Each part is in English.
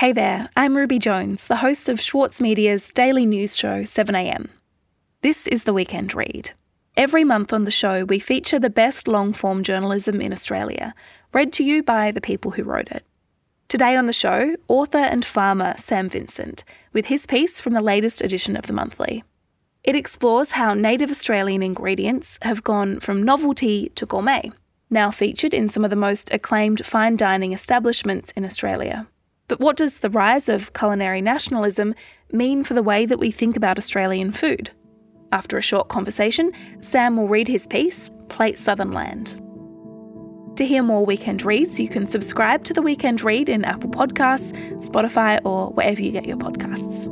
Hey there, I'm Ruby Jones, the host of Schwartz Media's daily news show 7am. This is the Weekend Read. Every month on the show, we feature the best long form journalism in Australia, read to you by the people who wrote it. Today on the show, author and farmer Sam Vincent, with his piece from the latest edition of the monthly. It explores how native Australian ingredients have gone from novelty to gourmet, now featured in some of the most acclaimed fine dining establishments in Australia. But what does the rise of culinary nationalism mean for the way that we think about Australian food? After a short conversation, Sam will read his piece, Plate Southern Land. To hear more weekend reads, you can subscribe to the Weekend Read in Apple Podcasts, Spotify, or wherever you get your podcasts.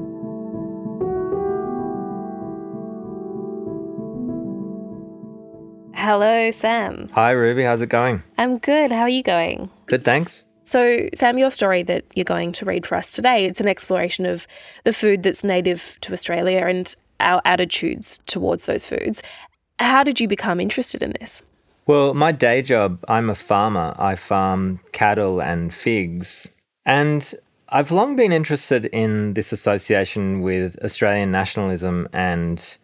Hello, Sam. Hi, Ruby. How's it going? I'm good. How are you going? Good, thanks. So, Sam, your story that you're going to read for us today, it's an exploration of the food that's native to Australia and our attitudes towards those foods. How did you become interested in this? Well, my day job, I'm a farmer. I farm cattle and figs. And I've long been interested in this association with Australian nationalism and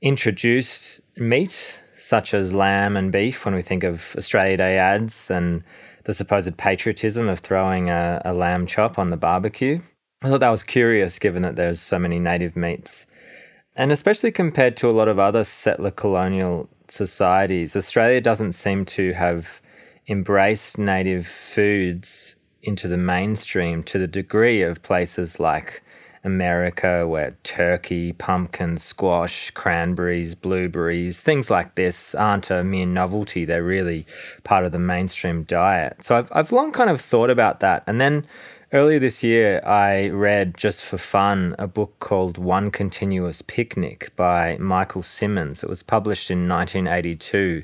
introduced meat such as lamb and beef when we think of Australia Day ads and the supposed patriotism of throwing a, a lamb chop on the barbecue. I thought that was curious given that there's so many native meats. And especially compared to a lot of other settler colonial societies, Australia doesn't seem to have embraced native foods into the mainstream to the degree of places like America, where turkey, pumpkin, squash, cranberries, blueberries, things like this aren't a mere novelty. They're really part of the mainstream diet. So I've, I've long kind of thought about that. And then earlier this year, I read just for fun a book called One Continuous Picnic by Michael Symons. It was published in 1982.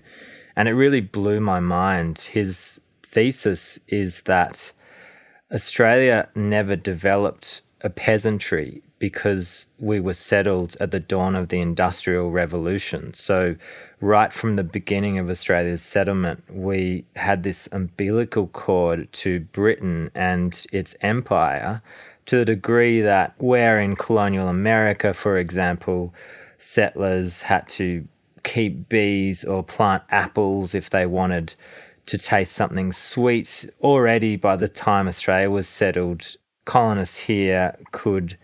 And it really blew my mind. His thesis is that Australia never developed a peasantry because we were settled at the dawn of the Industrial Revolution. So, right from the beginning of Australia's settlement, we had this umbilical cord to Britain and its empire to the degree that, where in colonial America, for example, settlers had to keep bees or plant apples if they wanted to taste something sweet, already by the time Australia was settled, colonists here could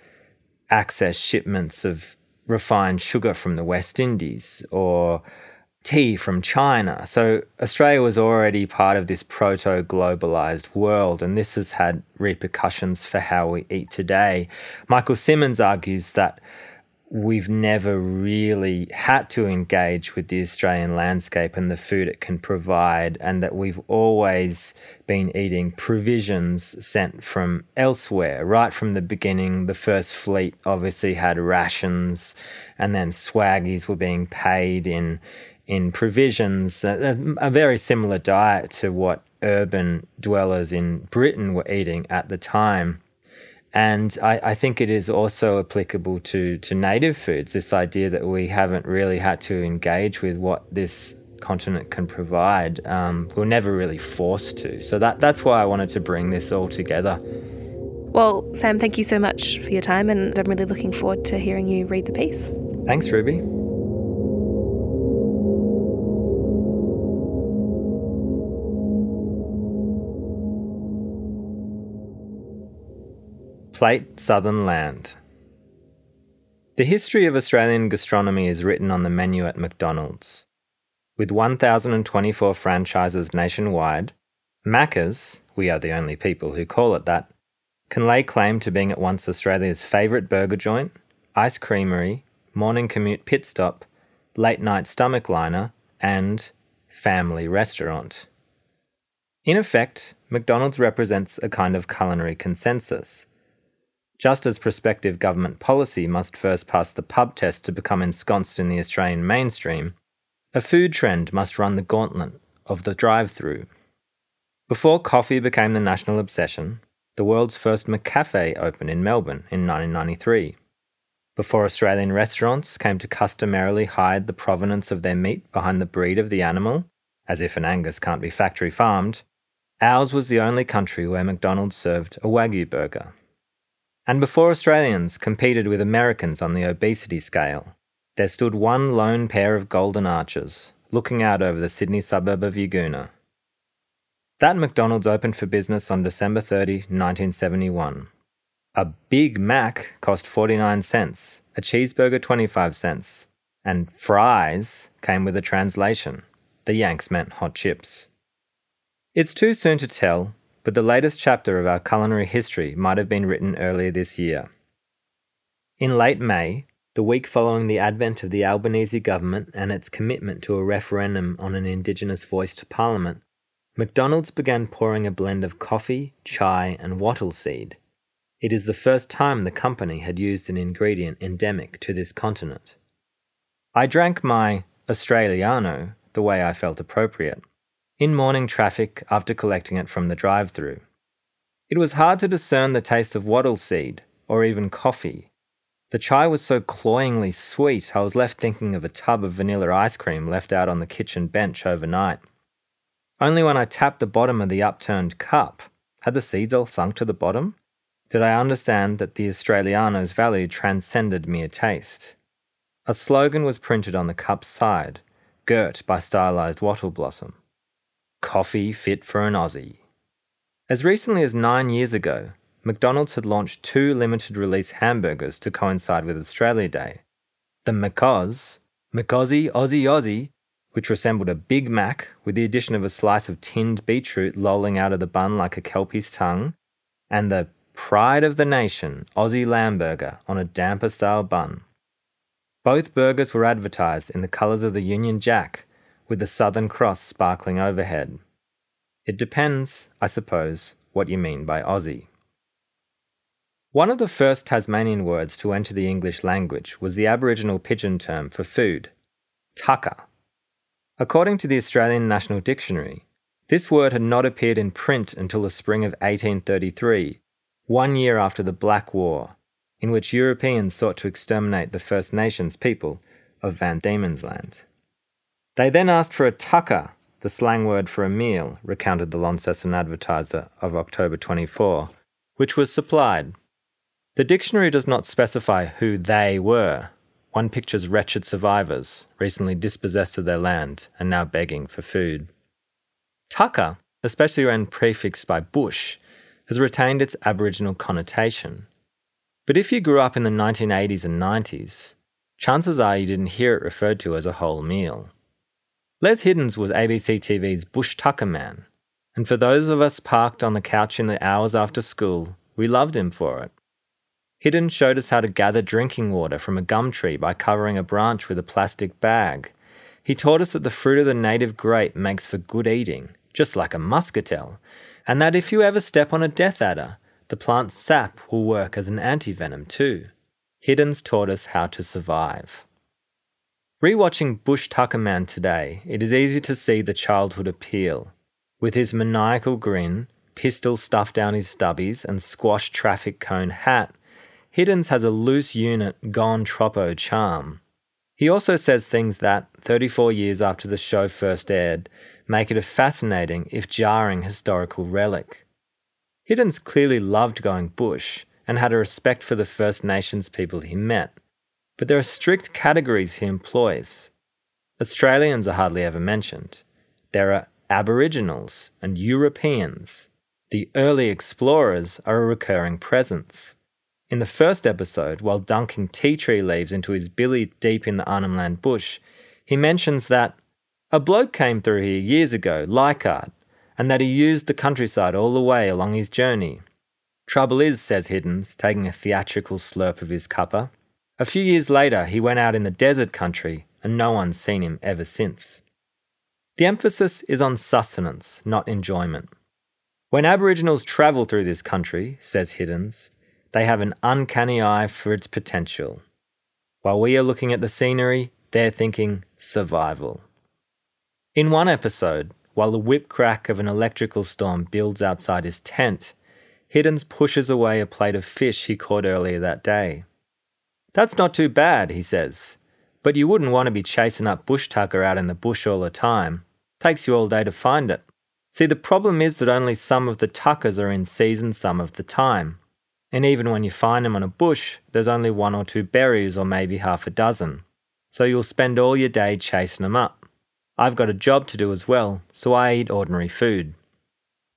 access shipments of refined sugar from the West Indies or tea from China. So Australia was already part of this proto globalized world, and this has had repercussions for how we eat today. Michael Symons argues that we've never really had to engage with the Australian landscape and the food it can provide, and that we've always been eating provisions sent from elsewhere. Right from the beginning, the first fleet obviously had rations, and then swaggies were being paid in in provisions, a, a very similar diet to what urban dwellers in Britain were eating at the time. And I, I, think it is also applicable to, to native foods, this idea that we haven't really had to engage with what this continent can provide. Um, we're never really forced to. So that, that's why I wanted to bring this all together. Well, Sam, thank you so much for your time, and I'm really looking forward to hearing you read the piece. Thanks, Ruby. Plate Southern Land. The history of Australian gastronomy is written on the menu at McDonald's. With 1,024 franchises nationwide, Macca's, we are the only people who call it that, can lay claim to being at once Australia's favourite burger joint, ice creamery, morning commute pit stop, late night stomach liner, and family restaurant. In effect, McDonald's represents a kind of culinary consensus just as prospective government policy must first pass the pub test to become ensconced in the Australian mainstream, a food trend must run the gauntlet of the drive through. Before coffee became the national obsession, the world's first McCafe opened in Melbourne in 1993. Before Australian restaurants came to customarily hide the provenance of their meat behind the breed of the animal, as if an Angus can't be factory farmed, ours was the only country where McDonald's served a Wagyu burger. And before Australians competed with Americans on the obesity scale, there stood one lone pair of golden arches, looking out over the Sydney suburb of Yagoona. That McDonald's opened for business on December 30, 1971. A Big Mac cost 49 cents, a cheeseburger 25 cents, and fries came with a translation. The Yanks meant hot chips. It's too soon to tell, but the latest chapter of our culinary history might have been written earlier this year. In late May, the week following the advent of the Albanese government and its commitment to a referendum on an Indigenous voice to Parliament, McDonald's began pouring a blend of coffee, chai, and wattle seed. It is the first time the company had used an ingredient endemic to this continent. I drank my Australiano the way I felt appropriate in morning traffic after collecting it from the drive through. It was hard to discern the taste of wattle seed, or even coffee. The chai was so cloyingly sweet, I was left thinking of a tub of vanilla ice cream left out on the kitchen bench overnight. Only when I tapped the bottom of the upturned cup had the seeds all sunk to the bottom did I understand that the Australiano's value transcended mere taste. A slogan was printed on the cup's side, girt by stylized wattle blossom. Coffee fit for an Aussie. As recently as nine years ago, McDonald's had launched two limited release hamburgers to coincide with Australia Day. The McOz, McOzzy Aussie Aussie, which resembled a Big Mac with the addition of a slice of tinned beetroot lolling out of the bun like a kelpie's tongue, and the Pride of the Nation Aussie Lamb Burger on a damper style bun. Both burgers were advertised in the colours of the Union Jack with the Southern Cross sparkling overhead. It depends, I suppose, what you mean by Aussie. One of the first Tasmanian words to enter the English language was the Aboriginal pidgin term for food, tucker. According to the Australian National Dictionary, this word had not appeared in print until the spring of 1833, one year after the Black War, in which Europeans sought to exterminate the First Nations people of Van Diemen's Land. They then asked for a tucker, the slang word for a meal, recounted the Launceston Advertiser of October 24, which was supplied. The dictionary does not specify who they were. One pictures wretched survivors, recently dispossessed of their land and now begging for food. Tucker, especially when prefixed by bush, has retained its Aboriginal connotation. But if you grew up in the 1980s and 90s, chances are you didn't hear it referred to as a whole meal. Les Hiddens was ABC TV's Bush Tucker Man, and for those of us parked on the couch in the hours after school, we loved him for it. Hiddens showed us how to gather drinking water from a gum tree by covering a branch with a plastic bag. He taught us that the fruit of the native grape makes for good eating, just like a muscatel, and that if you ever step on a death adder, the plant's sap will work as an antivenom too. Hiddens taught us how to survive. Rewatching Bush Tucker Man today, it is easy to see the childhood appeal. With his maniacal grin, pistol stuffed down his stubbies, and squash traffic cone hat, Hiddens has a loose unit, gone troppo charm. He also says things that, 34 years after the show first aired, make it a fascinating, if jarring, historical relic. Hiddens clearly loved going bush and had a respect for the First Nations people he met but there are strict categories he employs. Australians are hardly ever mentioned. There are Aboriginals and Europeans. The early explorers are a recurring presence. In the first episode, while dunking tea tree leaves into his billy deep in the Arnhem Land bush, he mentions that a bloke came through here years ago, Leichhardt, and that he used the countryside all the way along his journey. Trouble is, says Hiddens, taking a theatrical slurp of his cuppa, a few years later, he went out in the desert country, and no one's seen him ever since. The emphasis is on sustenance, not enjoyment. When Aboriginals travel through this country, says Hiddens, they have an uncanny eye for its potential. While we are looking at the scenery, they're thinking survival. In one episode, while the whip crack of an electrical storm builds outside his tent, Hiddens pushes away a plate of fish he caught earlier that day. That's not too bad, he says. But you wouldn't want to be chasing up bush tucker out in the bush all the time. Takes you all day to find it. See, the problem is that only some of the tuckers are in season some of the time. And even when you find them on a bush, there's only one or two berries or maybe half a dozen. So you'll spend all your day chasing them up. I've got a job to do as well, so I eat ordinary food.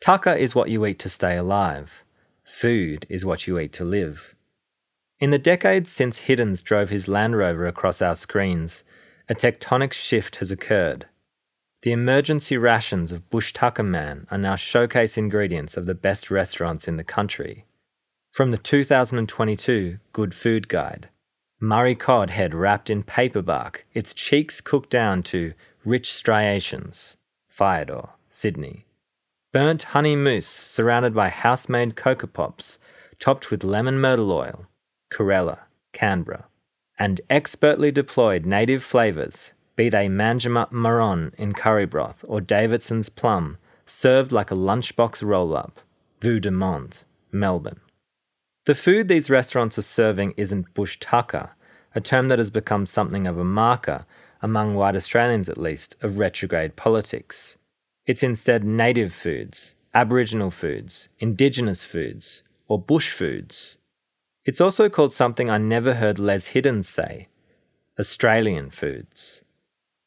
Tucker is what you eat to stay alive. Food is what you eat to live. In the decades since Hiddens drove his Land Rover across our screens, a tectonic shift has occurred. The emergency rations of Bush Tucker Man are now showcase ingredients of the best restaurants in the country. From the 2022 Good Food Guide, Murray cod head wrapped in paper bark, its cheeks cooked down to rich striations, Firedoor, Sydney. Burnt honey mousse surrounded by house made cocoa pops, topped with lemon myrtle oil, Corella, Canberra. And expertly deployed native flavours, be they Manjimup marron in curry broth or Davidson's plum, served like a lunchbox roll up, Vue de Monde, Melbourne. The food these restaurants are serving isn't bush tucker, a term that has become something of a marker among white Australians at least, of retrograde politics. It's instead native foods, Aboriginal foods, Indigenous foods, or bush foods. It's also called something I never heard Les Hiddens say Australian foods.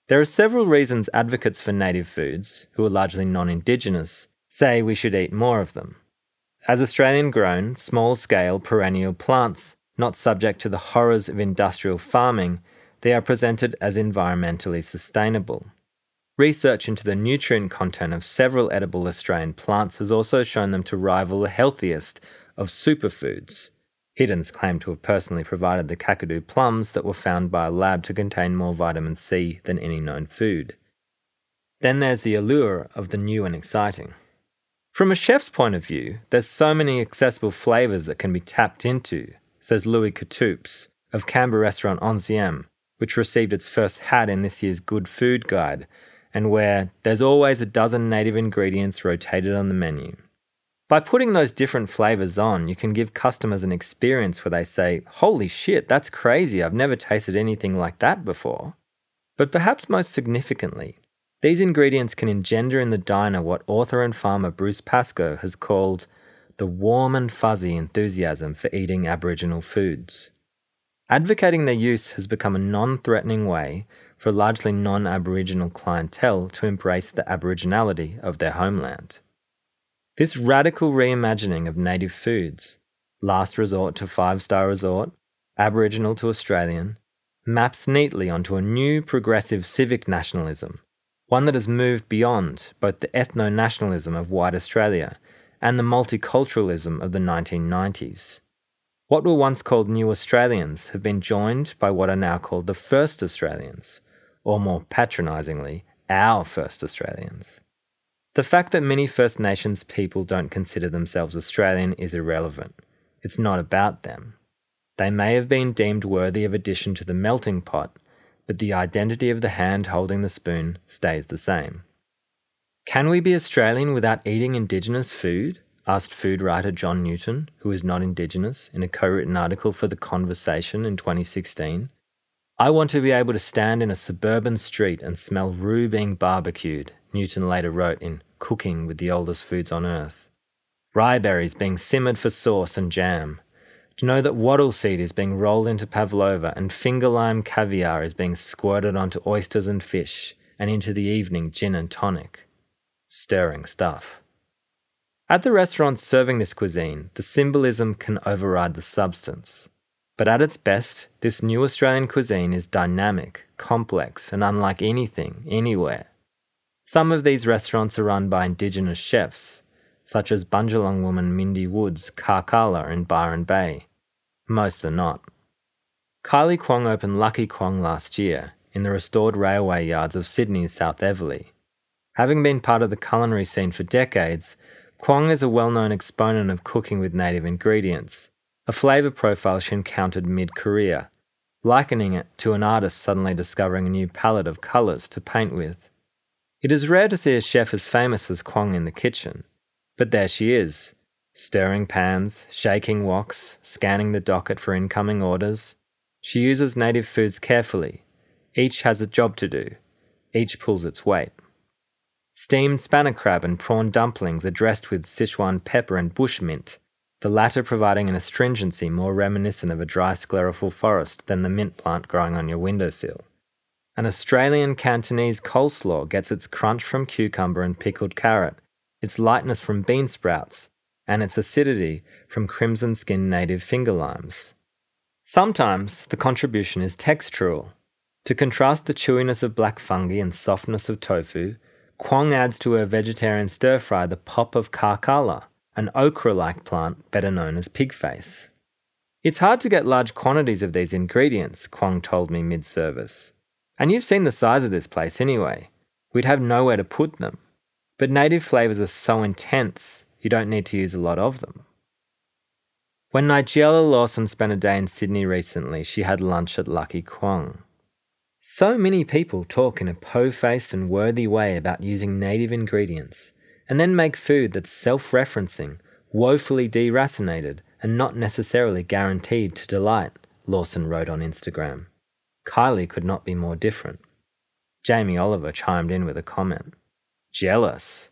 There are several reasons advocates for native foods, who are largely non Indigenous, say we should eat more of them. As Australian grown, small scale perennial plants, not subject to the horrors of industrial farming, they are presented as environmentally sustainable. Research into the nutrient content of several edible Australian plants has also shown them to rival the healthiest of superfoods. Hiddens claimed to have personally provided the Kakadu plums that were found by a lab to contain more vitamin C than any known food. Then there's the allure of the new and exciting. From a chef's point of view, there's so many accessible flavours that can be tapped into, says Louis Couttoupes of Canberra restaurant Onzieme, which received its first hat in this year's Good Food Guide, and where there's always a dozen native ingredients rotated on the menu. By putting those different flavours on, you can give customers an experience where they say, Holy shit, that's crazy, I've never tasted anything like that before. But perhaps most significantly, these ingredients can engender in the diner what author and farmer Bruce Pascoe has called the warm and fuzzy enthusiasm for eating Aboriginal foods. Advocating their use has become a non threatening way for largely non Aboriginal clientele to embrace the Aboriginality of their homeland. This radical reimagining of native foods, last resort to five star resort, Aboriginal to Australian, maps neatly onto a new progressive civic nationalism, one that has moved beyond both the ethno nationalism of white Australia and the multiculturalism of the 1990s. What were once called New Australians have been joined by what are now called the First Australians, or more patronisingly, our First Australians. The fact that many First Nations people don't consider themselves Australian is irrelevant. It's not about them. They may have been deemed worthy of addition to the melting pot, but the identity of the hand holding the spoon stays the same. Can we be Australian without eating Indigenous food? asked food writer John Newton, who is not Indigenous, in a co written article for The Conversation in 2016. I want to be able to stand in a suburban street and smell roo being barbecued, Newton later wrote in Cooking with the Oldest Foods on Earth. Riberries being simmered for sauce and jam. To know that wattle seed is being rolled into pavlova and finger lime caviar is being squirted onto oysters and fish, and into the evening gin and tonic. Stirring stuff. At the restaurants serving this cuisine, the symbolism can override the substance. But at its best, this new Australian cuisine is dynamic, complex, and unlike anything, anywhere. Some of these restaurants are run by Indigenous chefs, such as Bundjalung woman Mindy Wood's Karkalla in Byron Bay. Most are not. Kylie Kwong opened Lucky Kwong last year in the restored railway yards of Sydney's South Eveleigh. Having been part of the culinary scene for decades, Kwong is a well known exponent of cooking with native ingredients, a flavour profile she encountered mid career, likening it to an artist suddenly discovering a new palette of colours to paint with. It is rare to see a chef as famous as Kwong in the kitchen, but there she is, stirring pans, shaking woks, scanning the docket for incoming orders. She uses native foods carefully. Each has a job to do, each pulls its weight. Steamed spanner crab and prawn dumplings are dressed with Sichuan pepper and bush mint. the latter providing an astringency more reminiscent of a dry sclerophyll forest than the mint plant growing on your windowsill. An Australian Cantonese coleslaw gets its crunch from cucumber and pickled carrot, its lightness from bean sprouts, and its acidity from crimson skinned native finger limes. Sometimes the contribution is textural. To contrast the chewiness of black fungi and softness of tofu, Kwong adds to her vegetarian stir fry the pop of karkalla, an okra like plant better known as pig face. It's hard to get large quantities of these ingredients, Kwong told me mid service. And you've seen the size of this place anyway. We'd have nowhere to put them. But native flavours are so intense, you don't need to use a lot of them. When Nigella Lawson spent a day in Sydney recently, she had lunch at Lucky Kwong. So many people talk in a po faced and worthy way about using native ingredients, and then make food that's self referencing, woefully deracinated, and not necessarily guaranteed to delight, Lawson wrote on Instagram. Kylie could not be more different. Jamie Oliver chimed in with a comment. Jealous.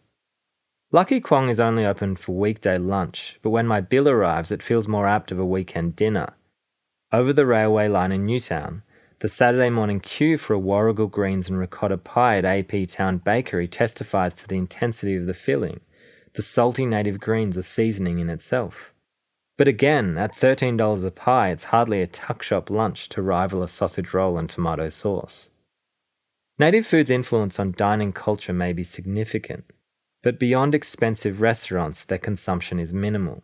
Lucky Kwong is only open for weekday lunch, but when my bill arrives, it feels more apt of a weekend dinner. Over the railway line in Newtown, the Saturday morning queue for a Warrigal greens and ricotta pie at AP Town Bakery testifies to the intensity of the filling. The salty native greens are seasoning in itself. But again, at $13 a pie, it's hardly a tuck shop lunch to rival a sausage roll and tomato sauce. Native food's influence on dining culture may be significant, but beyond expensive restaurants, their consumption is minimal.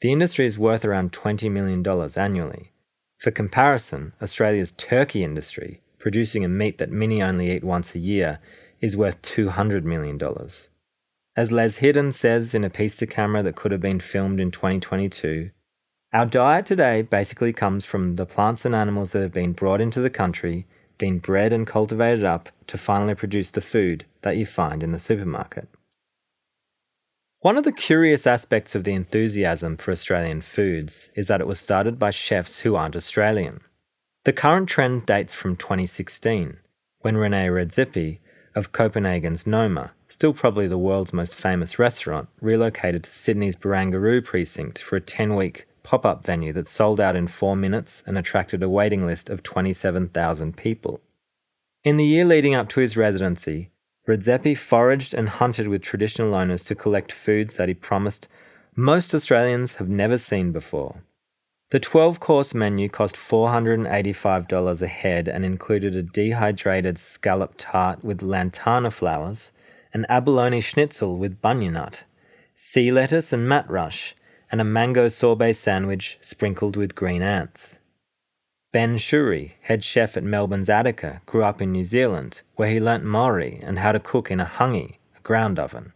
The industry is worth around $20 million annually. For comparison, Australia's turkey industry, producing a meat that many only eat once a year, is worth $200 million. As Les Hidden says in a piece to camera that could have been filmed in 2022, our diet today basically comes from the plants and animals that have been brought into the country, been bred and cultivated up to finally produce the food that you find in the supermarket. One of the curious aspects of the enthusiasm for Australian foods is that it was started by chefs who aren't Australian. The current trend dates from 2016, when Rene Redzepi of Copenhagen's Noma, still probably the world's most famous restaurant, relocated to Sydney's Barangaroo precinct for a 10 week pop up venue that sold out in four minutes and attracted a waiting list of 27,000 people. In the year leading up to his residency, Redzepi foraged and hunted with traditional owners to collect foods that he promised most Australians have never seen before. The 12 course menu cost $485 a head and included a dehydrated scallop tart with lantana flowers, an abalone schnitzel with bunyannut, sea lettuce and matrush, and a mango sorbet sandwich sprinkled with green ants. Ben Shewry, head chef at Melbourne's Attica, grew up in New Zealand, where he learnt Maori and how to cook in a hungi, a ground oven.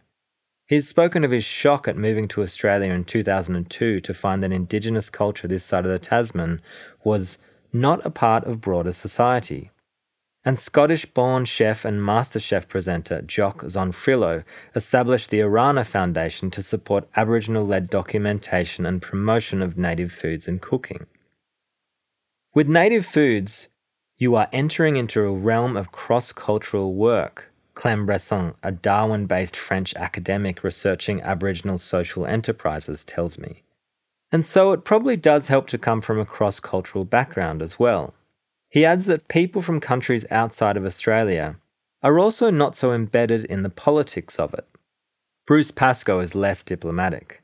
He's spoken of his shock at moving to Australia in 2002 to find that Indigenous culture this side of the Tasman was not a part of broader society. And Scottish born chef and MasterChef presenter Jock Zonfrillo established the Orana Foundation to support Aboriginal led documentation and promotion of native foods and cooking. With native foods, you are entering into a realm of cross cultural work. Clem Bresson, a Darwin based French academic researching Aboriginal social enterprises, tells me. And so it probably does help to come from a cross cultural background as well. He adds that people from countries outside of Australia are also not so embedded in the politics of it. Bruce Pascoe is less diplomatic.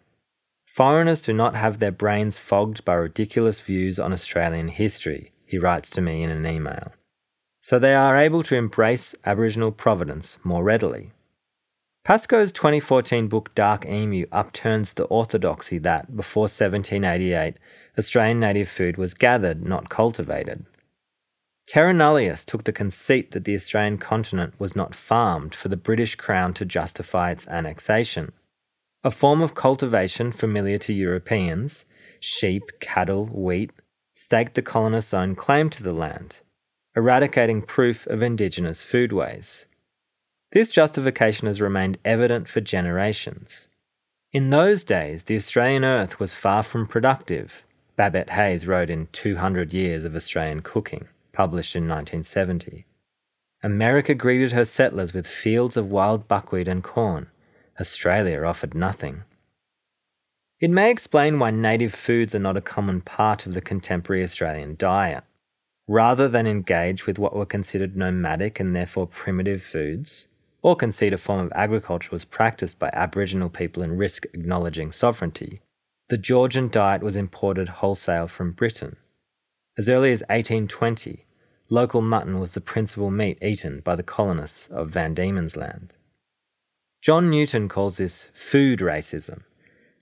Foreigners do not have their brains fogged by ridiculous views on Australian history, he writes to me in an email. So they are able to embrace Aboriginal providence more readily. Pascoe's 2014 book Dark Emu upturns the orthodoxy that, before 1788, Australian native food was gathered, not cultivated. Terra Nullius took the conceit that the Australian continent was not farmed for the British Crown to justify its annexation a form of cultivation familiar to Europeans, sheep, cattle, wheat, staked the colonists' own claim to the land, eradicating proof of indigenous foodways. This justification has remained evident for generations. In those days, the Australian earth was far from productive, Babette Hayes wrote in 200 Years of Australian Cooking, published in 1970. America greeted her settlers with fields of wild buckwheat and corn, Australia offered nothing. It may explain why native foods are not a common part of the contemporary Australian diet. Rather than engage with what were considered nomadic and therefore primitive foods, or concede a form of agriculture was practiced by Aboriginal people and risk acknowledging sovereignty, the Georgian diet was imported wholesale from Britain. As early as 1820, local mutton was the principal meat eaten by the colonists of Van Diemen's Land. John Newton calls this food racism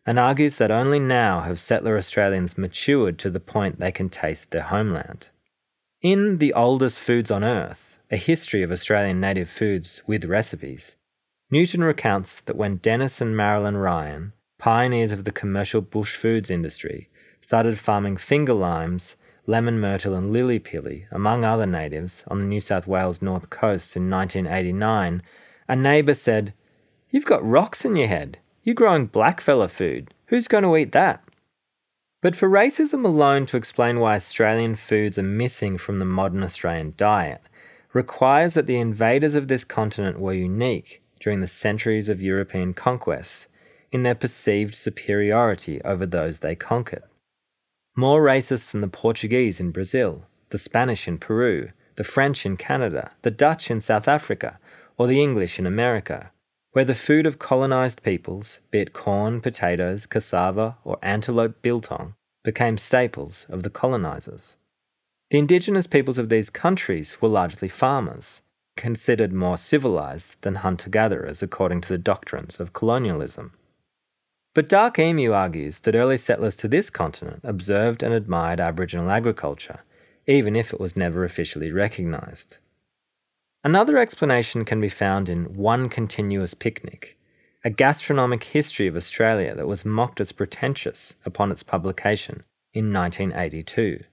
and argues that only now have settler Australians matured to the point they can taste their homeland. In The Oldest Foods on Earth, a history of Australian native foods with recipes, Newton recounts that when Dennis and Marilyn Ryan, pioneers of the commercial bush foods industry, started farming finger limes, lemon myrtle, and lily pilly, among other natives, on the New South Wales north coast in 1989, a neighbour said, You've got rocks in your head. You're growing blackfella food. Who's going to eat that? But for racism alone to explain why Australian foods are missing from the modern Australian diet requires that the invaders of this continent were unique during the centuries of European conquest in their perceived superiority over those they conquered. More racist than the Portuguese in Brazil, the Spanish in Peru, the French in Canada, the Dutch in South Africa, or the English in America, where the food of colonized peoples, be it corn, potatoes, cassava, or antelope biltong, became staples of the colonizers. The indigenous peoples of these countries were largely farmers, considered more civilized than hunter gatherers according to the doctrines of colonialism. But Dark Emu argues that early settlers to this continent observed and admired Aboriginal agriculture, even if it was never officially recognised. Another explanation can be found in One Continuous Picnic, a gastronomic history of Australia that was mocked as pretentious upon its publication in 1982.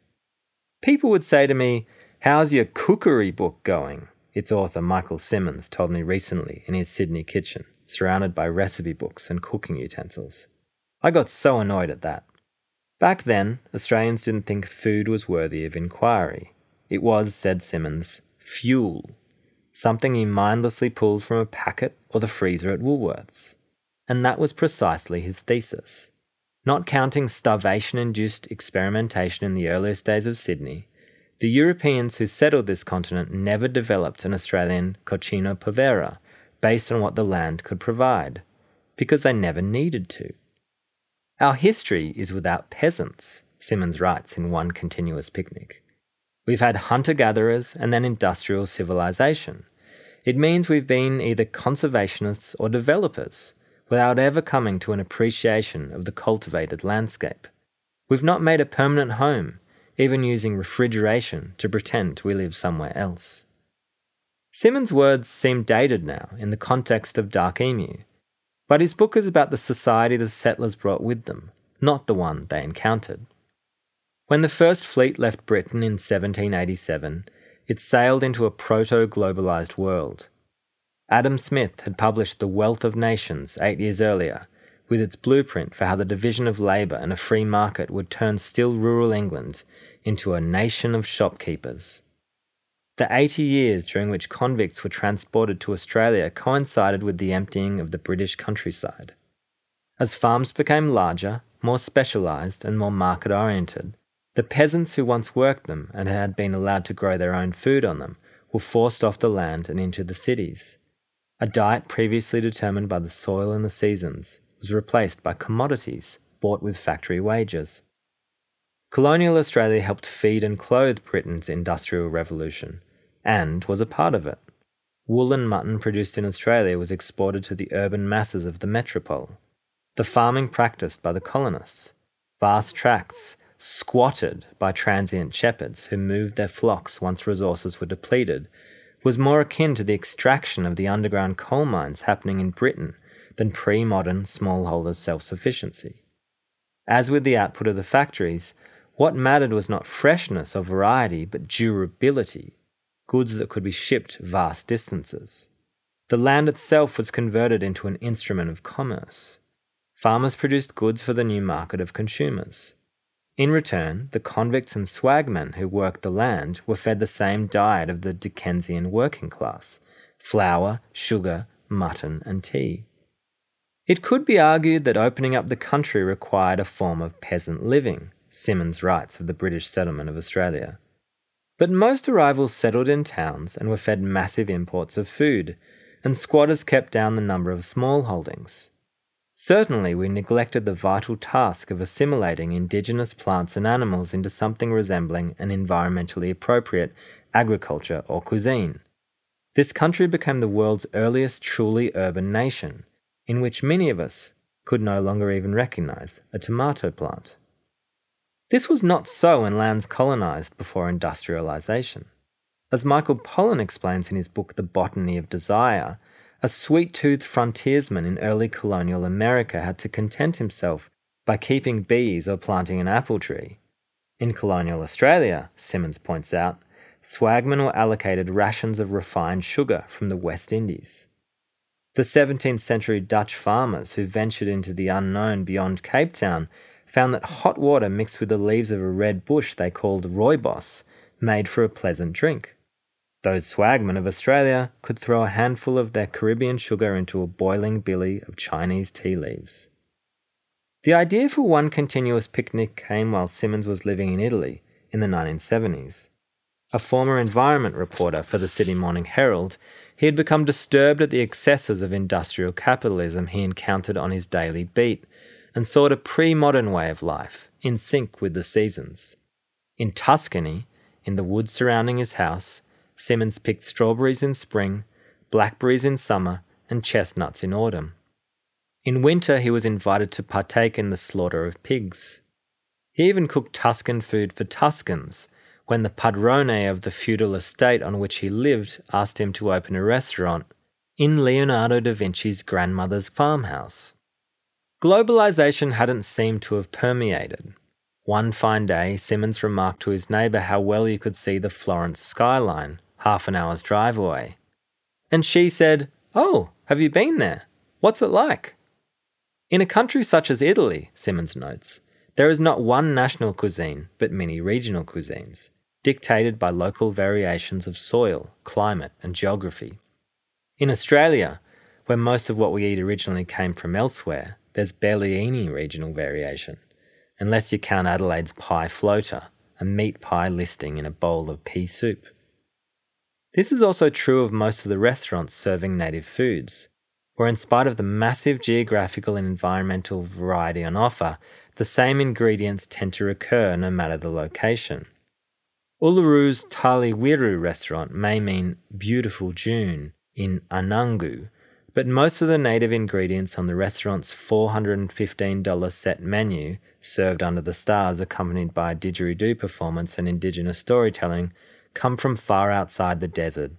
People would say to me, How's your cookery book going? Its author Michael Symons told me recently in his Sydney kitchen surrounded by recipe books and cooking utensils. I got so annoyed at that. Back then, Australians didn't think food was worthy of inquiry. It was, said Symons, fuel, something he mindlessly pulled from a packet or the freezer at Woolworths. And that was precisely his thesis. Not counting starvation induced experimentation in the earliest days of Sydney, the Europeans who settled this continent never developed an Australian cucina povera based on what the land could provide, because they never needed to. Our history is without peasants, Symons writes in One Continuous Picnic. We've had hunter gatherers and then industrial civilization. It means we've been either conservationists or developers, without ever coming to an appreciation of the cultivated landscape. We've not made a permanent home, even using refrigeration to pretend we live somewhere else. Symons' words seem dated now in the context of Dark Emu, but his book is about the society the settlers brought with them, not the one they encountered. When the first fleet left Britain in 1787, it sailed into a proto globalised world. Adam Smith had published The Wealth of Nations eight years earlier, with its blueprint for how the division of labour and a free market would turn still rural England into a nation of shopkeepers. The 80 years during which convicts were transported to Australia coincided with the emptying of the British countryside. As farms became larger, more specialised, and more market oriented, the peasants who once worked them and had been allowed to grow their own food on them were forced off the land and into the cities. A diet previously determined by the soil and the seasons was replaced by commodities bought with factory wages. Colonial Australia helped feed and clothe Britain's industrial revolution, and was a part of it. Wool and mutton produced in Australia was exported to the urban masses of the metropole. The farming practiced by the colonists, vast tracts squatted by transient shepherds who moved their flocks once resources were depleted, was more akin to the extraction of the underground coal mines happening in Britain than pre modern smallholders' self sufficiency. As with the output of the factories, what mattered was not freshness or variety, but durability goods that could be shipped vast distances. The land itself was converted into an instrument of commerce. Farmers produced goods for the new market of consumers. In return, the convicts and swagmen who worked the land were fed the same diet of the Dickensian working class flour, sugar, mutton, and tea. It could be argued that opening up the country required a form of peasant living, Symons writes of the British settlement of Australia. But most arrivals settled in towns and were fed massive imports of food, and squatters kept down the number of small holdings. Certainly, we neglected the vital task of assimilating indigenous plants and animals into something resembling an environmentally appropriate agriculture or cuisine. This country became the world's earliest truly urban nation, in which many of us could no longer even recognize a tomato plant. This was not so in lands colonized before industrialization. As Michael Pollan explains in his book The Botany of Desire, a sweet toothed frontiersman in early colonial America had to content himself by keeping bees or planting an apple tree. In colonial Australia, Symons points out, swagmen were allocated rations of refined sugar from the West Indies. The 17th century Dutch farmers who ventured into the unknown beyond Cape Town found that hot water mixed with the leaves of a red bush they called rooibos made for a pleasant drink. Those swagmen of Australia could throw a handful of their Caribbean sugar into a boiling billy of Chinese tea leaves. The idea for one continuous picnic came while Symons was living in Italy in the 1970s. A former environment reporter for the Sydney Morning Herald, he had become disturbed at the excesses of industrial capitalism he encountered on his daily beat and sought a pre modern way of life, in sync with the seasons. In Tuscany, in the woods surrounding his house, Symons picked strawberries in spring, blackberries in summer, and chestnuts in autumn. In winter, he was invited to partake in the slaughter of pigs. He even cooked Tuscan food for Tuscans when the padrone of the feudal estate on which he lived asked him to open a restaurant in Leonardo da Vinci's grandmother's farmhouse. Globalization hadn't seemed to have permeated. One fine day, Symons remarked to his neighbour how well you could see the Florence skyline half an hour's drive away. And she said, Oh, have you been there? What's it like? In a country such as Italy, Symons notes, there is not one national cuisine, but many regional cuisines, dictated by local variations of soil, climate, and geography. In Australia, where most of what we eat originally came from elsewhere, there's barely any regional variation, unless you count Adelaide's pie floater, a meat pie listing in a bowl of pea soup. This is also true of most of the restaurants serving native foods, where, in spite of the massive geographical and environmental variety on offer, the same ingredients tend to recur no matter the location. Uluru's Tali Wiru restaurant may mean beautiful June in Anangu, but most of the native ingredients on the restaurant's $415 set menu, served under the stars accompanied by a didgeridoo performance and indigenous storytelling, come from far outside the desert.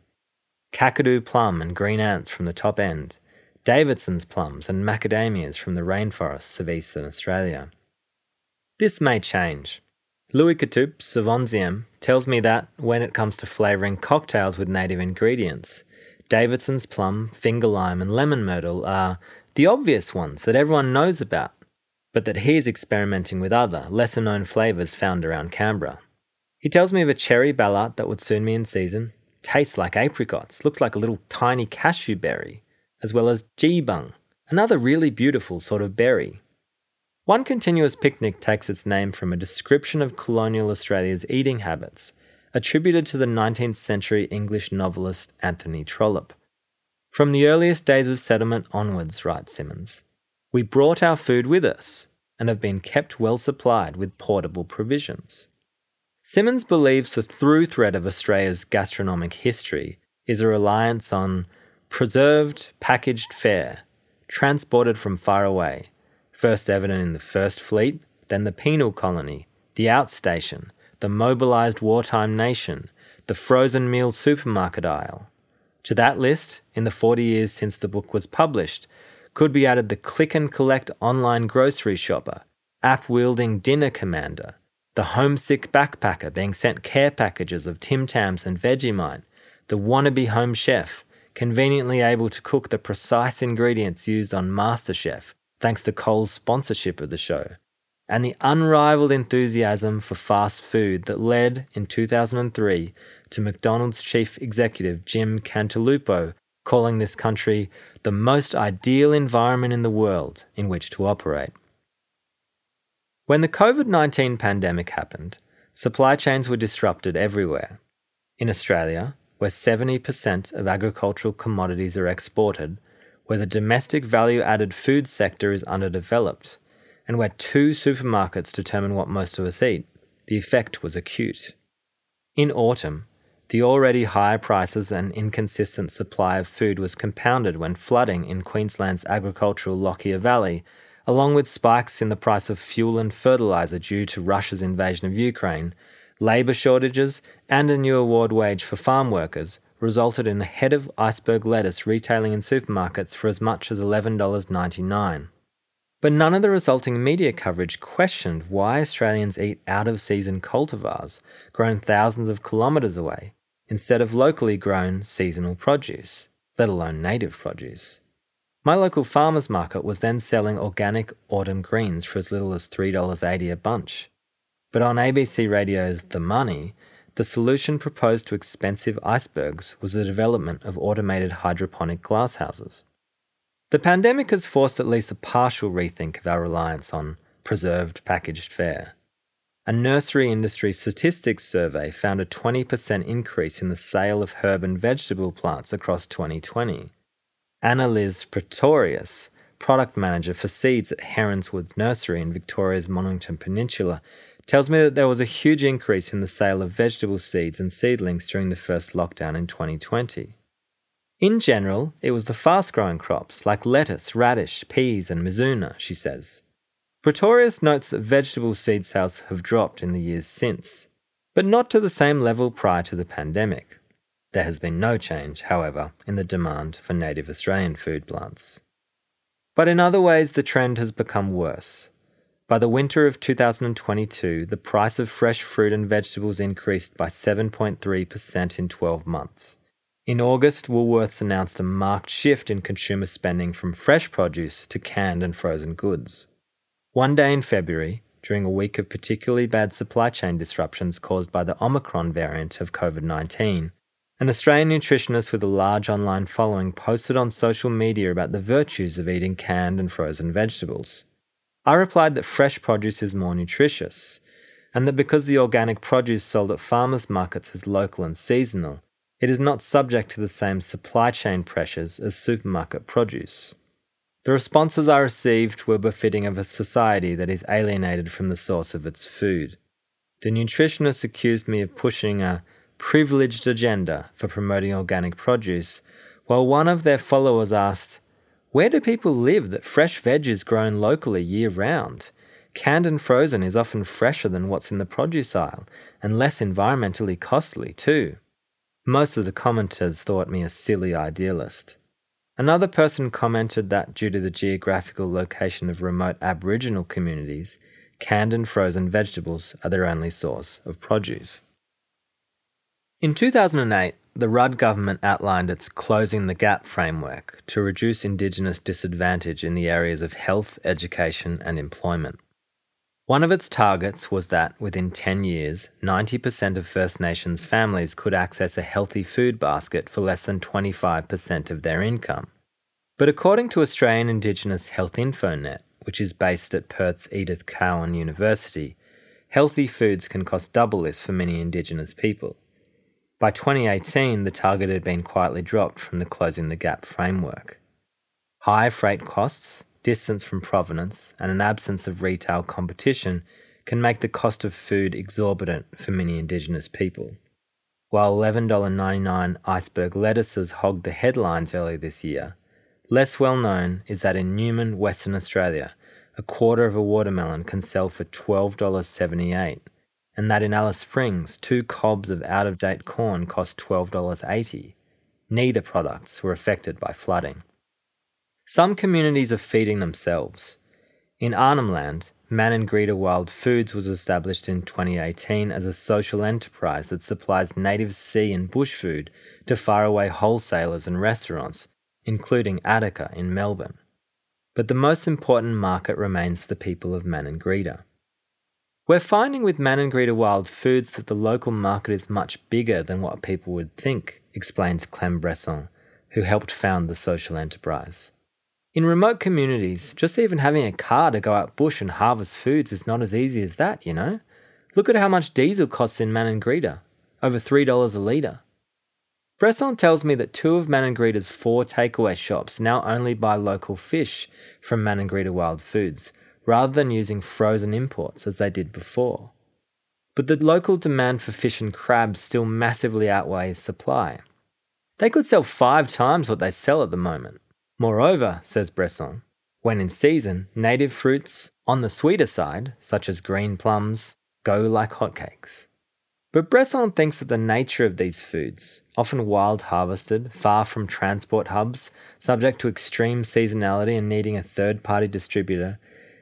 Kakadu plum and green ants from the top end, Davidson's plums and macadamias from the rainforests of eastern Australia. This may change. Louis Couttoupes of tells me that, when it comes to flavouring cocktails with native ingredients, Davidson's plum, finger lime, and lemon myrtle are the obvious ones that everyone knows about, but that he is experimenting with other, lesser known flavours found around Canberra. He tells me of a cherry ballart that would soon be in season, tastes like apricots, looks like a little tiny cashew berry, as well as geebung, another really beautiful sort of berry. One continuous picnic takes its name from a description of colonial Australia's eating habits, attributed to the 19th century English novelist Anthony Trollope. From the earliest days of settlement onwards, writes Symons, we brought our food with us and have been kept well supplied with portable provisions. Symons believes the through thread of Australia's gastronomic history is a reliance on preserved, packaged fare, transported from far away, first evident in the First Fleet, then the penal colony, the outstation, the mobilised wartime nation, the frozen meal supermarket aisle. To that list, in the 40 years since the book was published, could be added the click and collect online grocery shopper, app wielding dinner commander, the homesick backpacker being sent care packages of Tim Tams and Vegemite, the wannabe home chef, conveniently able to cook the precise ingredients used on MasterChef, thanks to Coles' sponsorship of the show, and the unrivaled enthusiasm for fast food that led, in 2003, to McDonald's chief executive Jim Cantalupo calling this country the most ideal environment in the world in which to operate. When the COVID 19 pandemic happened, supply chains were disrupted everywhere. In Australia, where 70% of agricultural commodities are exported, where the domestic value added food sector is underdeveloped, and where two supermarkets determine what most of us eat, the effect was acute. In autumn, the already high prices and inconsistent supply of food was compounded when flooding in Queensland's agricultural Lockyer Valley, along with spikes in the price of fuel and fertiliser due to Russia's invasion of Ukraine, labour shortages, and a new award wage for farm workers, resulted in a head of iceberg lettuce retailing in supermarkets for as much as $11.99. But none of the resulting media coverage questioned why Australians eat out of season cultivars grown thousands of kilometres away instead of locally grown seasonal produce, let alone native produce. My local farmers market was then selling organic autumn greens for as little as $3.80 a bunch. But on ABC Radio's The Money, the solution proposed to expensive icebergs was the development of automated hydroponic glasshouses. The pandemic has forced at least a partial rethink of our reliance on preserved packaged fare. A nursery industry statistics survey found a 20% increase in the sale of herb and vegetable plants across 2020. Anna Liz Pretorius, product manager for seeds at Heronswood Nursery in Victoria's Mornington Peninsula, tells me that there was a huge increase in the sale of vegetable seeds and seedlings during the first lockdown in 2020. In general, it was the fast growing crops like lettuce, radish, peas, and mizuna, she says. Pretorius notes that vegetable seed sales have dropped in the years since, but not to the same level prior to the pandemic. There has been no change, however, in the demand for native Australian food plants. But in other ways, the trend has become worse. By the winter of 2022, the price of fresh fruit and vegetables increased by 7.3% in 12 months. In August, Woolworths announced a marked shift in consumer spending from fresh produce to canned and frozen goods. One day in February, during a week of particularly bad supply chain disruptions caused by the Omicron variant of COVID 19, an Australian nutritionist with a large online following posted on social media about the virtues of eating canned and frozen vegetables. I replied that fresh produce is more nutritious, and that because the organic produce sold at farmers' markets is local and seasonal, it is not subject to the same supply chain pressures as supermarket produce. The responses I received were befitting of a society that is alienated from the source of its food. The nutritionists accused me of pushing a privileged agenda for promoting organic produce, while one of their followers asked, Where do people live that fresh veg is grown locally year round? Canned and frozen is often fresher than what's in the produce aisle, and less environmentally costly, too. Most of the commenters thought me a silly idealist. Another person commented that due to the geographical location of remote Aboriginal communities, canned and frozen vegetables are their only source of produce. In 2008, the Rudd government outlined its Closing the Gap framework to reduce Indigenous disadvantage in the areas of health, education, and employment. One of its targets was that within 10 years, 90% of First Nations families could access a healthy food basket for less than 25% of their income. But according to Australian Indigenous Health InfoNet, which is based at Perth's Edith Cowan University, healthy foods can cost double this for many Indigenous people. By 2018, the target had been quietly dropped from the Closing the Gap framework. High freight costs, distance from provenance, and an absence of retail competition can make the cost of food exorbitant for many Indigenous people. While $11.99 iceberg lettuces hogged the headlines earlier this year, less well known is that in Newman, Western Australia, a quarter of a watermelon can sell for $12.78, and that in Alice Springs, two cobs of out of date corn cost $12.80. Neither products were affected by flooding. Some communities are feeding themselves. In Arnhem Land, Maningrida Wild Foods was established in 2018 as a social enterprise that supplies native sea and bush food to faraway wholesalers and restaurants, including Attica in Melbourne. But the most important market remains the people of Maningrida. We're finding with Maningrida Wild Foods that the local market is much bigger than what people would think, explains Clem Bresson, who helped found the social enterprise. In remote communities, just even having a car to go out bush and harvest foods is not as easy as that, you know? Look at how much diesel costs in Maningrida over $3 a litre. Bresson tells me that two of Maningrida's four takeaway shops now only buy local fish from Maningrida Wild Foods, rather than using frozen imports as they did before. But the local demand for fish and crabs still massively outweighs supply. They could sell five times what they sell at the moment. Moreover, says Bresson, when in season, native fruits, on the sweeter side, such as green plums, go like hotcakes. But Bresson thinks that the nature of these foods, often wild harvested, far from transport hubs, subject to extreme seasonality and needing a third party distributor,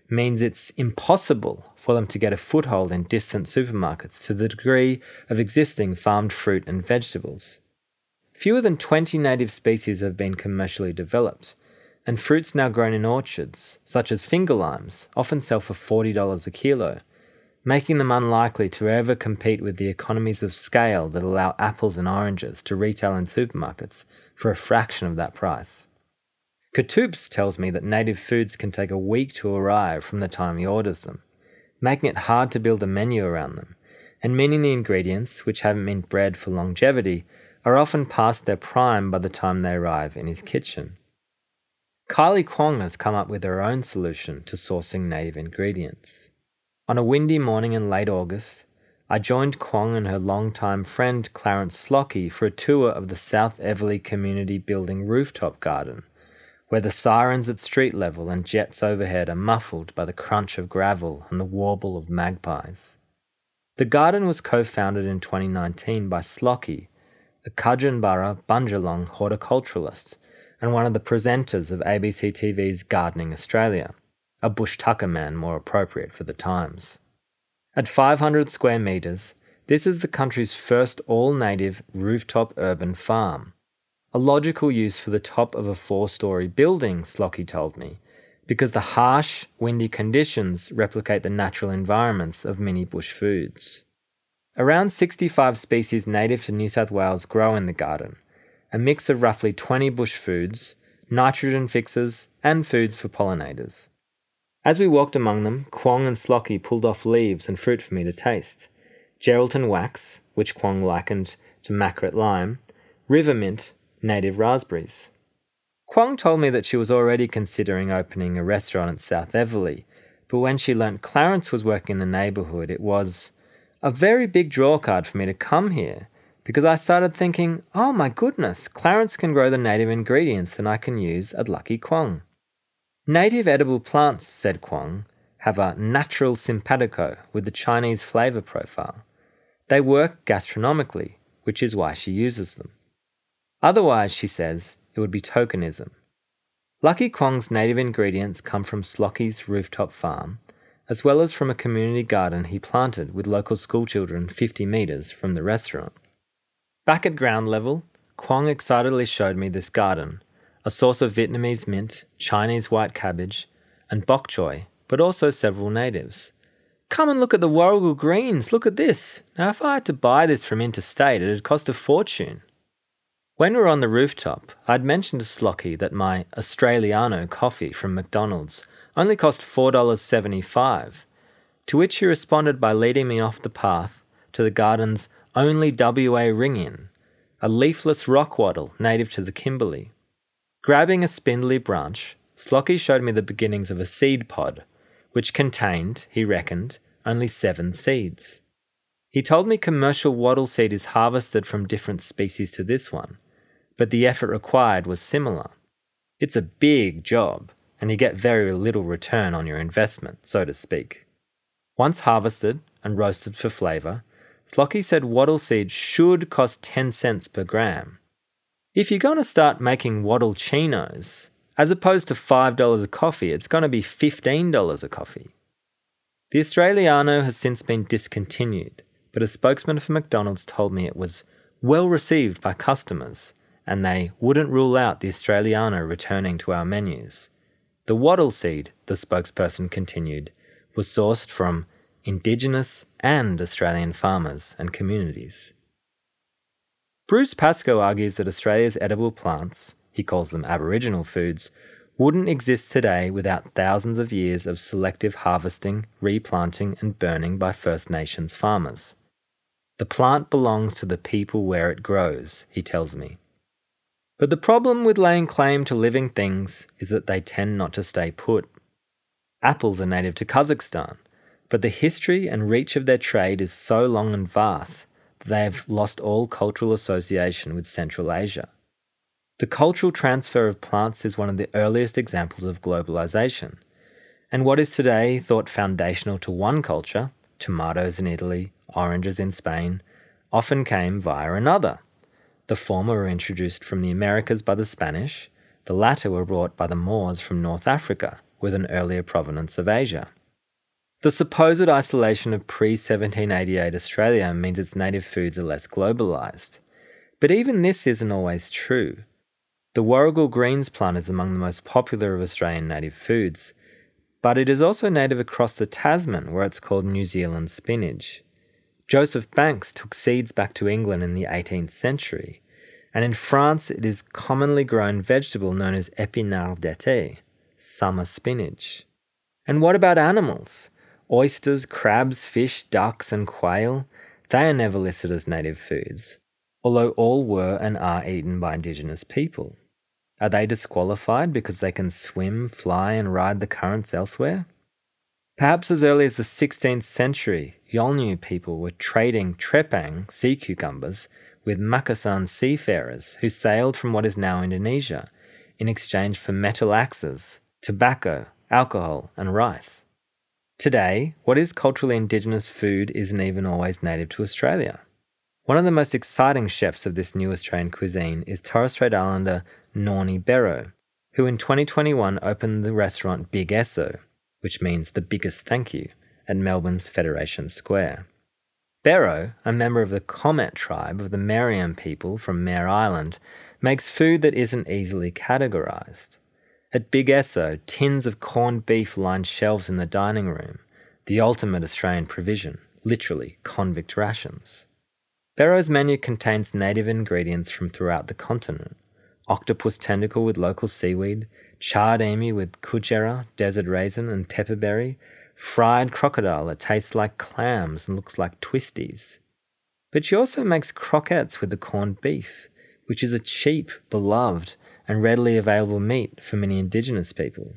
means it's impossible for them to get a foothold in distant supermarkets to the degree of existing farmed fruit and vegetables. Fewer than 20 native species have been commercially developed, and fruits now grown in orchards, such as finger limes, often sell for $40 a kilo, making them unlikely to ever compete with the economies of scale that allow apples and oranges to retail in supermarkets for a fraction of that price. Couttoupes tells me that native foods can take a week to arrive from the time he orders them, making it hard to build a menu around them, and meaning the ingredients, which haven't been bred for longevity, are often past their prime by the time they arrive in his kitchen. Kylie Kwong has come up with her own solution to sourcing native ingredients. On a windy morning in late August, I joined Kwong and her longtime friend Clarence Slockee for a tour of the South Eveleigh Community Building rooftop garden, where the sirens at street level and jets overhead are muffled by the crunch of gravel and the warble of magpies. The garden was co founded in 2019 by Slockee, a Kajanbara Bundjalung horticulturalist and one of the presenters of ABC TV's Gardening Australia a bush tucker man more appropriate for the times. At 500 square metres, this is the country's first all native rooftop urban farm. A logical use for the top of a four story building, Slockee told me, because the harsh, windy conditions replicate the natural environments of many bush foods. Around 65 species native to New South Wales grow in the garden, a mix of roughly 20 bush foods, nitrogen fixers, and foods for pollinators. As we walked among them, Kwong and Slockee pulled off leaves and fruit for me to taste. Geraldton wax, which Kwong likened to makrut lime, river mint, native raspberries. Kwong told me that she was already considering opening a restaurant at South Eveleigh, but when she learnt Clarence was working in the neighbourhood, it was a very big drawcard for me to come here because I started thinking, oh my goodness, Clarence can grow the native ingredients that I can use at Lucky Kwong. Native edible plants, said Kwong, have a natural simpatico with the Chinese flavour profile. They work gastronomically, which is why she uses them. Otherwise, she says, it would be tokenism. Lucky Kwong's native ingredients come from Slockee's rooftop farm, as well as from a community garden he planted with local schoolchildren 50 metres from the restaurant. Back at ground level, Kwong excitedly showed me this garden, a source of Vietnamese mint, Chinese white cabbage, and bok choy, but also several natives. Come and look at the Warrigal greens, look at this. Now, if I had to buy this from interstate, it'd cost a fortune. When we were on the rooftop, I'd mentioned to Slockee that my Australiano coffee from McDonald's only cost $4.75, to which he responded by leading me off the path to the garden's only WA ring in, a leafless rock wattle native to the Kimberley. Grabbing a spindly branch, Slockee showed me the beginnings of a seed pod, which contained, he reckoned, only seven seeds. He told me commercial wattle seed is harvested from different species to this one, but the effort required was similar. It's a big job, and you get very little return on your investment, so to speak. Once harvested and roasted for flavour, Slockee said wattle seed should cost 10 cents per gram. If you're going to start making wattle chinos, as opposed to $5 a coffee, it's going to be $15 a coffee. The Australiano has since been discontinued, but a spokesman for McDonald's told me it was well received by customers and they wouldn't rule out the Australiano returning to our menus. The wattle seed, the spokesperson continued, was sourced from Indigenous and Australian farmers and communities. Bruce Pascoe argues that Australia's edible plants, he calls them Aboriginal foods, wouldn't exist today without thousands of years of selective harvesting, replanting, and burning by First Nations farmers. The plant belongs to the people where it grows, he tells me. But the problem with laying claim to living things is that they tend not to stay put. Apples are native to Kazakhstan, but the history and reach of their trade is so long and vast that they have lost all cultural association with Central Asia. The cultural transfer of plants is one of the earliest examples of globalization. And what is today thought foundational to one culture, tomatoes in Italy, oranges in Spain, often came via another. The former were introduced from the Americas by the Spanish, the latter were brought by the Moors from North Africa, with an earlier provenance of Asia. The supposed isolation of pre 1788 Australia means its native foods are less globalised. But even this isn't always true. The Warrigal greens plant is among the most popular of Australian native foods, but it is also native across the Tasman, where it's called New Zealand spinach. Joseph Banks took seeds back to England in the 18th century, and in France it is commonly grown vegetable known as épinard d'été, summer spinach. And what about animals? Oysters, crabs, fish, ducks, and quail? They are never listed as native foods, although all were and are eaten by Indigenous people. Are they disqualified because they can swim, fly, and ride the currents elsewhere? Perhaps as early as the 16th century, Yolngu people were trading trepang, sea cucumbers, with Makassar seafarers who sailed from what is now Indonesia in exchange for metal axes, tobacco, alcohol, and rice. Today, what is culturally indigenous food isn't even always native to Australia. One of the most exciting chefs of this new Australian cuisine is Torres Strait Islander Nornie Bero, who in 2021 opened the restaurant Big Esso, which means the biggest thank you, at Melbourne's Federation Square. Bero, a member of the Komet tribe of the Meriam people from Mer Island, makes food that isn't easily categorised. At Big Esso, tins of corned beef line shelves in the dining room, the ultimate Australian provision, literally convict rations. Bero's menu contains native ingredients from throughout the continent octopus tentacle with local seaweed, charred emu with kujera, desert raisin, and pepperberry, fried crocodile that tastes like clams and looks like twisties. But she also makes croquettes with the corned beef, which is a cheap, beloved, and readily available meat for many indigenous people.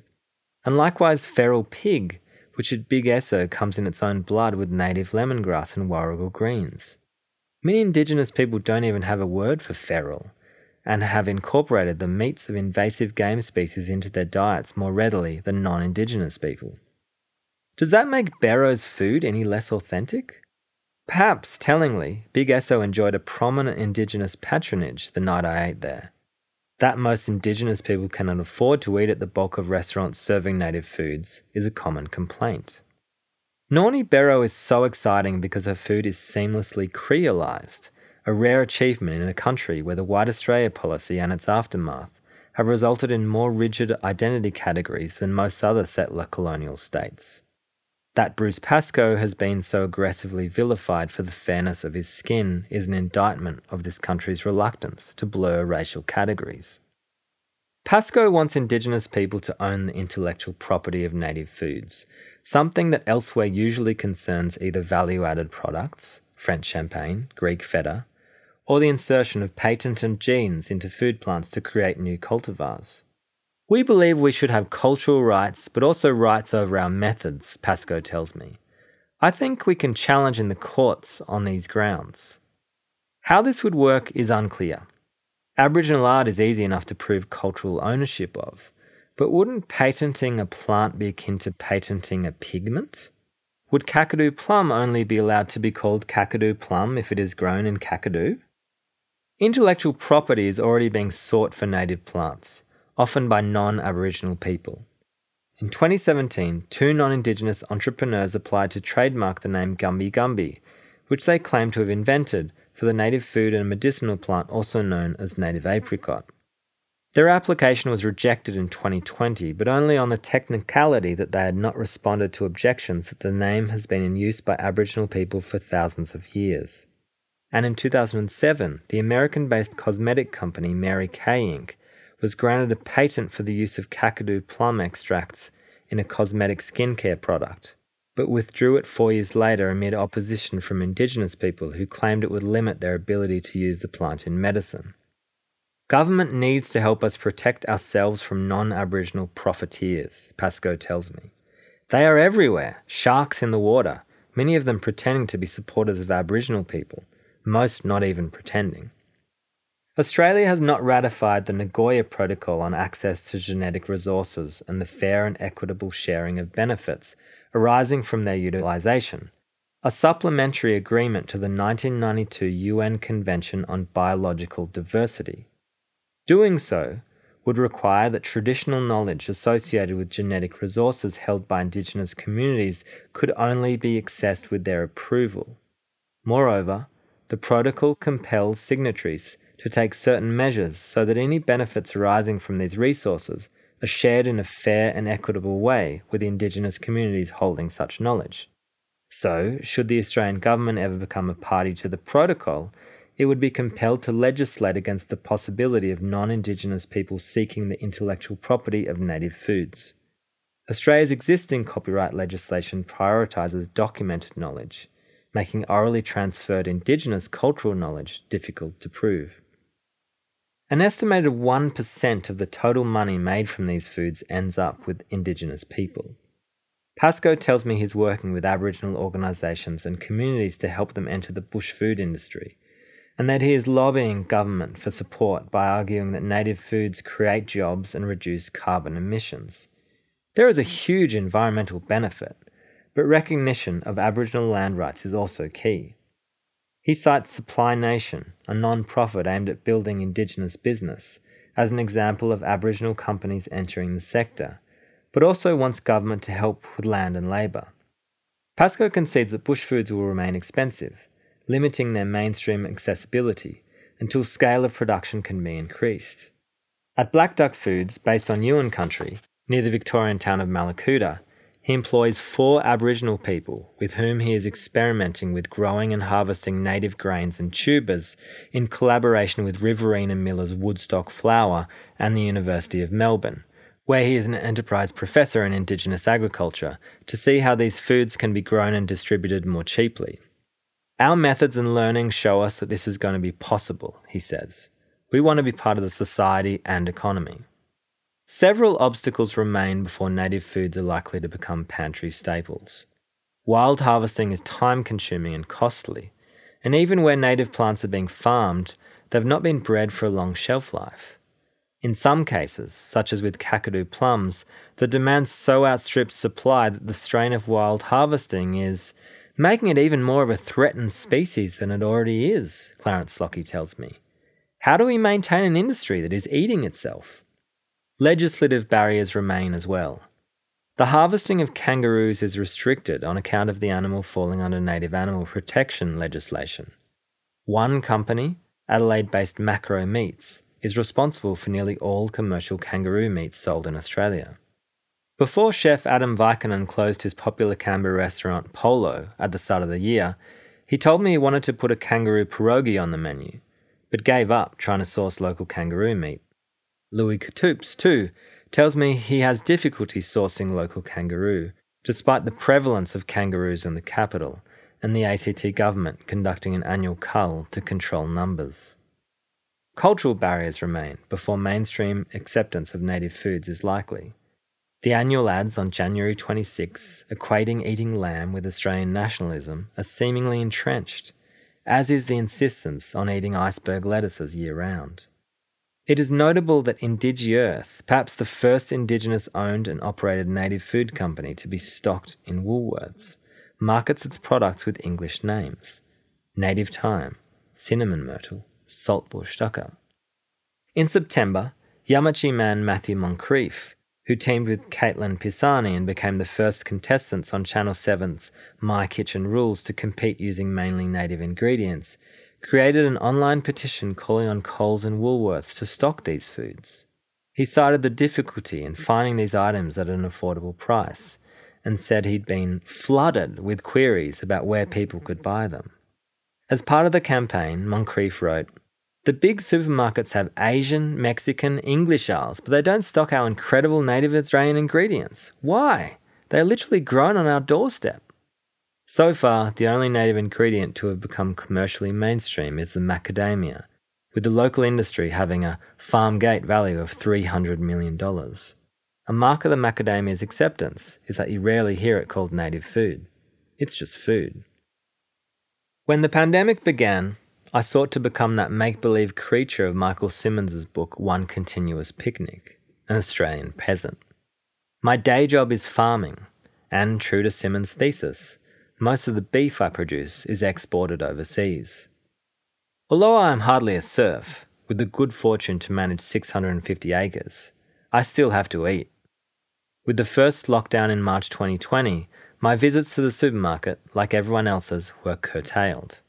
And likewise, feral pig, which at Big Esso comes in its own blood with native lemongrass and warrigal greens. Many indigenous people don't even have a word for feral, and have incorporated the meats of invasive game species into their diets more readily than non indigenous people. Does that make Bero's food any less authentic? Perhaps, tellingly, Big Esso enjoyed a prominent indigenous patronage the night I ate there. That most indigenous people cannot afford to eat at the bulk of restaurants serving native foods is a common complaint. Nornie Bero is so exciting because her food is seamlessly creolized a rare achievement in a country where the White Australia policy and its aftermath have resulted in more rigid identity categories than most other settler colonial states. That Bruce Pascoe has been so aggressively vilified for the fairness of his skin is an indictment of this country's reluctance to blur racial categories. Pascoe wants Indigenous people to own the intellectual property of native foods, something that elsewhere usually concerns either value added products, French champagne, Greek feta, or the insertion of patented genes into food plants to create new cultivars. We believe we should have cultural rights, but also rights over our methods, Pascoe tells me. I think we can challenge in the courts on these grounds. How this would work is unclear. Aboriginal art is easy enough to prove cultural ownership of, but wouldn't patenting a plant be akin to patenting a pigment? Would Kakadu plum only be allowed to be called Kakadu plum if it is grown in Kakadu? Intellectual property is already being sought for native plants, often by non Aboriginal people. In 2017, two non Indigenous entrepreneurs applied to trademark the name Gumby Gumby, which they claim to have invented for the native food and medicinal plant also known as native apricot. Their application was rejected in 2020, but only on the technicality that they had not responded to objections that the name has been in use by Aboriginal people for thousands of years and in 2007, the American based cosmetic company Mary Kay Inc. was granted a patent for the use of Kakadu plum extracts in a cosmetic skincare product, but withdrew it four years later amid opposition from Indigenous people who claimed it would limit their ability to use the plant in medicine. Government needs to help us protect ourselves from non Aboriginal profiteers, Pascoe tells me. They are everywhere, sharks in the water, many of them pretending to be supporters of Aboriginal people, most not even pretending. Australia has not ratified the Nagoya Protocol on access to genetic resources and the fair and equitable sharing of benefits arising from their utilisation, a supplementary agreement to the 1992 UN Convention on Biological Diversity. Doing so would require that traditional knowledge associated with genetic resources held by Indigenous communities could only be accessed with their approval. Moreover, the protocol compels signatories to take certain measures so that any benefits arising from these resources are shared in a fair and equitable way with Indigenous communities holding such knowledge. So, should the Australian government ever become a party to the protocol, it would be compelled to legislate against the possibility of non Indigenous people seeking the intellectual property of native foods. Australia's existing copyright legislation prioritises documented knowledge, making orally transferred Indigenous cultural knowledge difficult to prove. An estimated 1% of the total money made from these foods ends up with Indigenous people. Pascoe tells me he's working with Aboriginal organisations and communities to help them enter the bush food industry, and that he is lobbying government for support by arguing that native foods create jobs and reduce carbon emissions. There is a huge environmental benefit, but recognition of Aboriginal land rights is also key. He cites Supply Nation, a non profit aimed at building Indigenous business, as an example of Aboriginal companies entering the sector, but also wants government to help with land and labour. Pascoe concedes that bush foods will remain expensive, limiting their mainstream accessibility until scale of production can be increased. At Black Duck Foods, based on Yuin country, near the Victorian town of Mallacoota, he employs four Aboriginal people with whom he is experimenting with growing and harvesting native grains and tubers in collaboration with Riverina Millers Woodstock Flour and the University of Melbourne, where he is an enterprise professor in Indigenous agriculture to see how these foods can be grown and distributed more cheaply. Our methods and learning show us that this is going to be possible, he says. We want to be part of the society and economy. Several obstacles remain before native foods are likely to become pantry staples. Wild harvesting is time consuming and costly, and even where native plants are being farmed, they've not been bred for a long shelf life. In some cases, such as with Kakadu plums, the demand so outstrips supply that the strain of wild harvesting is making it even more of a threatened species than it already is, Clarence Slockee tells me. How do we maintain an industry that is eating itself? Legislative barriers remain as well. The harvesting of kangaroos is restricted on account of the animal falling under native animal protection legislation. One company, Adelaide based Macro Meats, is responsible for nearly all commercial kangaroo meats sold in Australia. Before chef Adam Vikanen closed his popular Canberra restaurant Polo at the start of the year, he told me he wanted to put a kangaroo pierogi on the menu, but gave up trying to source local kangaroo meat. Louis Couttoupes, too, tells me he has difficulty sourcing local kangaroo, despite the prevalence of kangaroos in the capital and the ACT government conducting an annual cull to control numbers. Cultural barriers remain before mainstream acceptance of native foods is likely. The annual ads on January 26 equating eating lamb with Australian nationalism are seemingly entrenched, as is the insistence on eating iceberg lettuces year round. It is notable that Indigiearth, perhaps the first Indigenous owned and operated native food company to be stocked in Woolworths, markets its products with English names Native Thyme, Cinnamon Myrtle, Saltbush Dukkha. In September, Yamatji man Matthew Moncrief, who teamed with Caitlin Pisani and became the first contestants on Channel 7's My Kitchen Rules to compete using mainly native ingredients, created an online petition calling on Coles and Woolworths to stock these foods. He cited the difficulty in finding these items at an affordable price and said he'd been flooded with queries about where people could buy them. As part of the campaign, Moncrief wrote, The big supermarkets have Asian, Mexican, English aisles, but they don't stock our incredible native Australian ingredients. Why? They are literally grown on our doorstep. So far, the only native ingredient to have become commercially mainstream is the macadamia, with the local industry having a farm gate value of $300 million. A mark of the macadamia's acceptance is that you rarely hear it called native food. It's just food. When the pandemic began, I sought to become that make believe creature of Michael Symons's book One Continuous Picnic, an Australian peasant. My day job is farming, and true to Symons' thesis, most of the beef I produce is exported overseas. Although I am hardly a serf, with the good fortune to manage 650 acres, I still have to eat. With the first lockdown in March 2020, my visits to the supermarket, like everyone else's, were curtailed.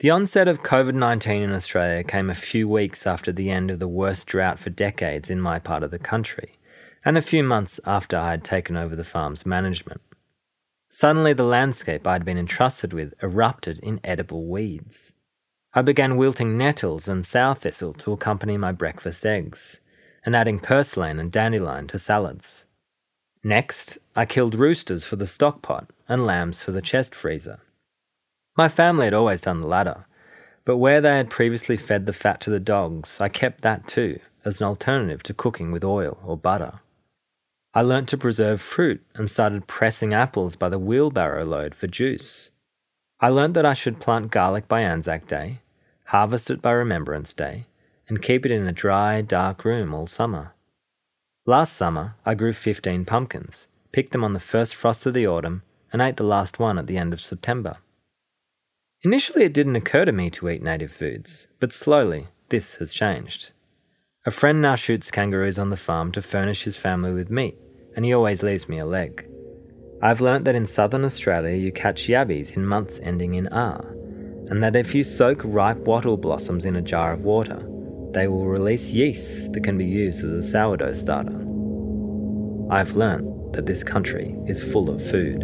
The onset of COVID 19 in Australia came a few weeks after the end of the worst drought for decades in my part of the country, and a few months after I had taken over the farm's management. Suddenly, the landscape I had been entrusted with erupted in edible weeds. I began wilting nettles and sow thistle to accompany my breakfast eggs, and adding purslane and dandelion to salads. Next, I killed roosters for the stock pot and lambs for the chest freezer. My family had always done the latter, but where they had previously fed the fat to the dogs, I kept that too, as an alternative to cooking with oil or butter. I learnt to preserve fruit and started pressing apples by the wheelbarrow load for juice. I learnt that I should plant garlic by Anzac Day, harvest it by Remembrance Day, and keep it in a dry, dark room all summer. Last summer, I grew 15 pumpkins, picked them on the first frost of the autumn, and ate the last one at the end of September. Initially, it didn't occur to me to eat native foods, but slowly, this has changed. A friend now shoots kangaroos on the farm to furnish his family with meat, and he always leaves me a leg. I've learnt that in southern Australia you catch yabbies in months ending in R, and that if you soak ripe wattle blossoms in a jar of water, they will release yeast that can be used as a sourdough starter. I've learnt that this country is full of food.